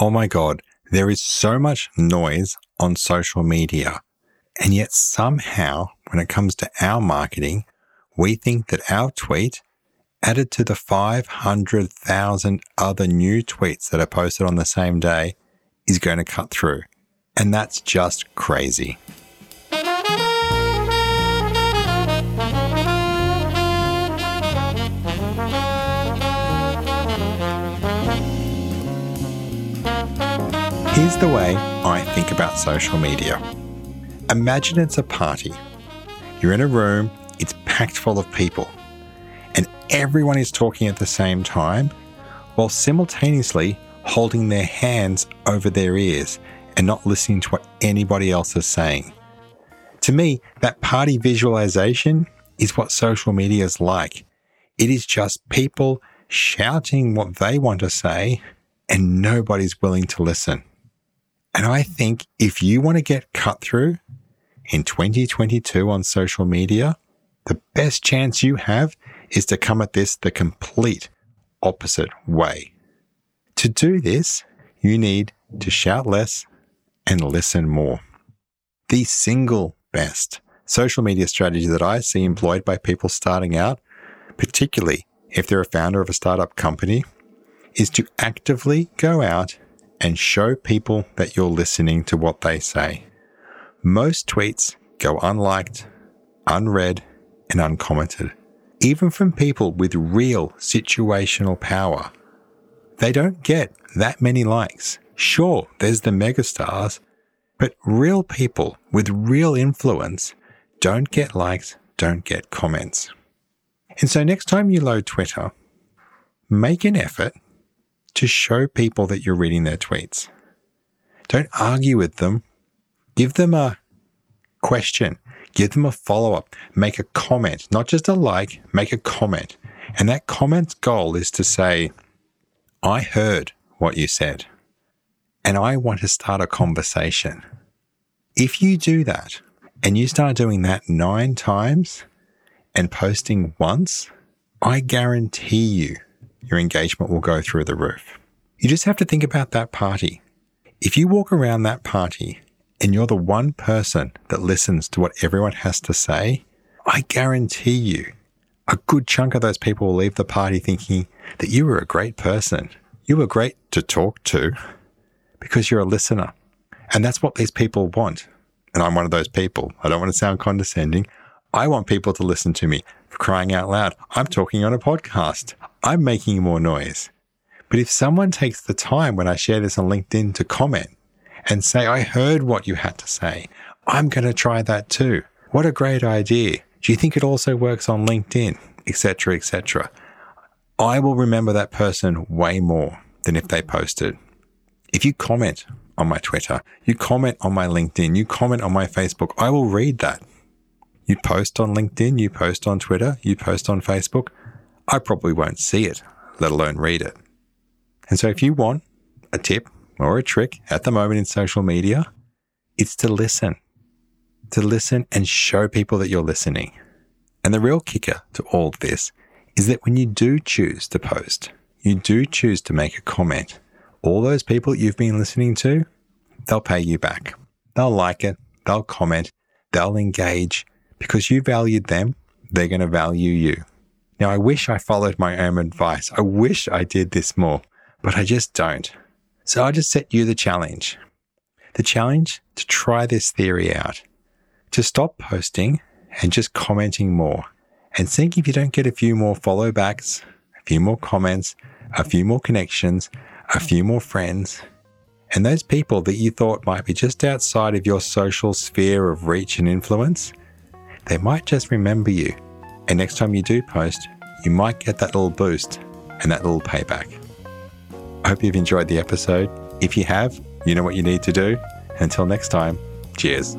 Oh my God, there is so much noise on social media. And yet somehow, when it comes to our marketing, we think that our tweet added to the 500,000 other new tweets that are posted on the same day is going to cut through. And that's just crazy. Here's the way I think about social media. Imagine it's a party. You're in a room, it's packed full of people, and everyone is talking at the same time while simultaneously holding their hands over their ears and not listening to what anybody else is saying. To me, that party visualization is what social media is like. It is just people shouting what they want to say and nobody's willing to listen. And I think if you want to get cut through in 2022 on social media, the best chance you have is to come at this the complete opposite way. To do this, you need to shout less and listen more. The single best social media strategy that I see employed by people starting out, particularly if they're a founder of a startup company, is to actively go out and show people that you're listening to what they say. Most tweets go unliked, unread, and uncommented, even from people with real situational power. They don't get that many likes. Sure, there's the megastars, but real people with real influence don't get likes, don't get comments. And so next time you load Twitter, make an effort to show people that you're reading their tweets. Don't argue with them. Give them a question. Give them a follow up. Make a comment, not just a like, make a comment. And that comment's goal is to say, I heard what you said, and I want to start a conversation. If you do that and you start doing that nine times and posting once, I guarantee you your engagement will go through the roof. You just have to think about that party. If you walk around that party and you're the one person that listens to what everyone has to say, I guarantee you a good chunk of those people will leave the party thinking that you were a great person. You were great to talk to because you're a listener. And that's what these people want. And I'm one of those people. I don't want to sound condescending. I want people to listen to me crying out loud. I'm talking on a podcast. I'm making more noise. But if someone takes the time when I share this on LinkedIn to comment and say, I heard what you had to say, I'm going to try that too. What a great idea. Do you think it also works on LinkedIn, etc., etc.? I will remember that person way more than if they posted. If you comment on my Twitter, you comment on my LinkedIn, you comment on my Facebook, I will read that. You post on LinkedIn, you post on Twitter, you post on Facebook. I probably won't see it, let alone read it. And so if you want a tip or a trick at the moment in social media, it's to listen, to listen and show people that you're listening. And the real kicker to all this is that when you do choose to post, you do choose to make a comment, all those people you've been listening to, they'll pay you back. They'll like it, they'll comment, they'll engage, because you valued them, they're going to value you. Now, I wish I followed my own advice. I wish I did this more, but I just don't. So I just set you the challenge. The challenge to try this theory out, to stop posting and just commenting more and think if you don't get a few more follow backs, a few more comments, a few more connections, a few more friends, and those people that you thought might be just outside of your social sphere of reach and influence, they might just remember you. And next time you do post, you might get that little boost and that little payback. I hope you've enjoyed the episode. If you have, you know what you need to do. Until next time, cheers.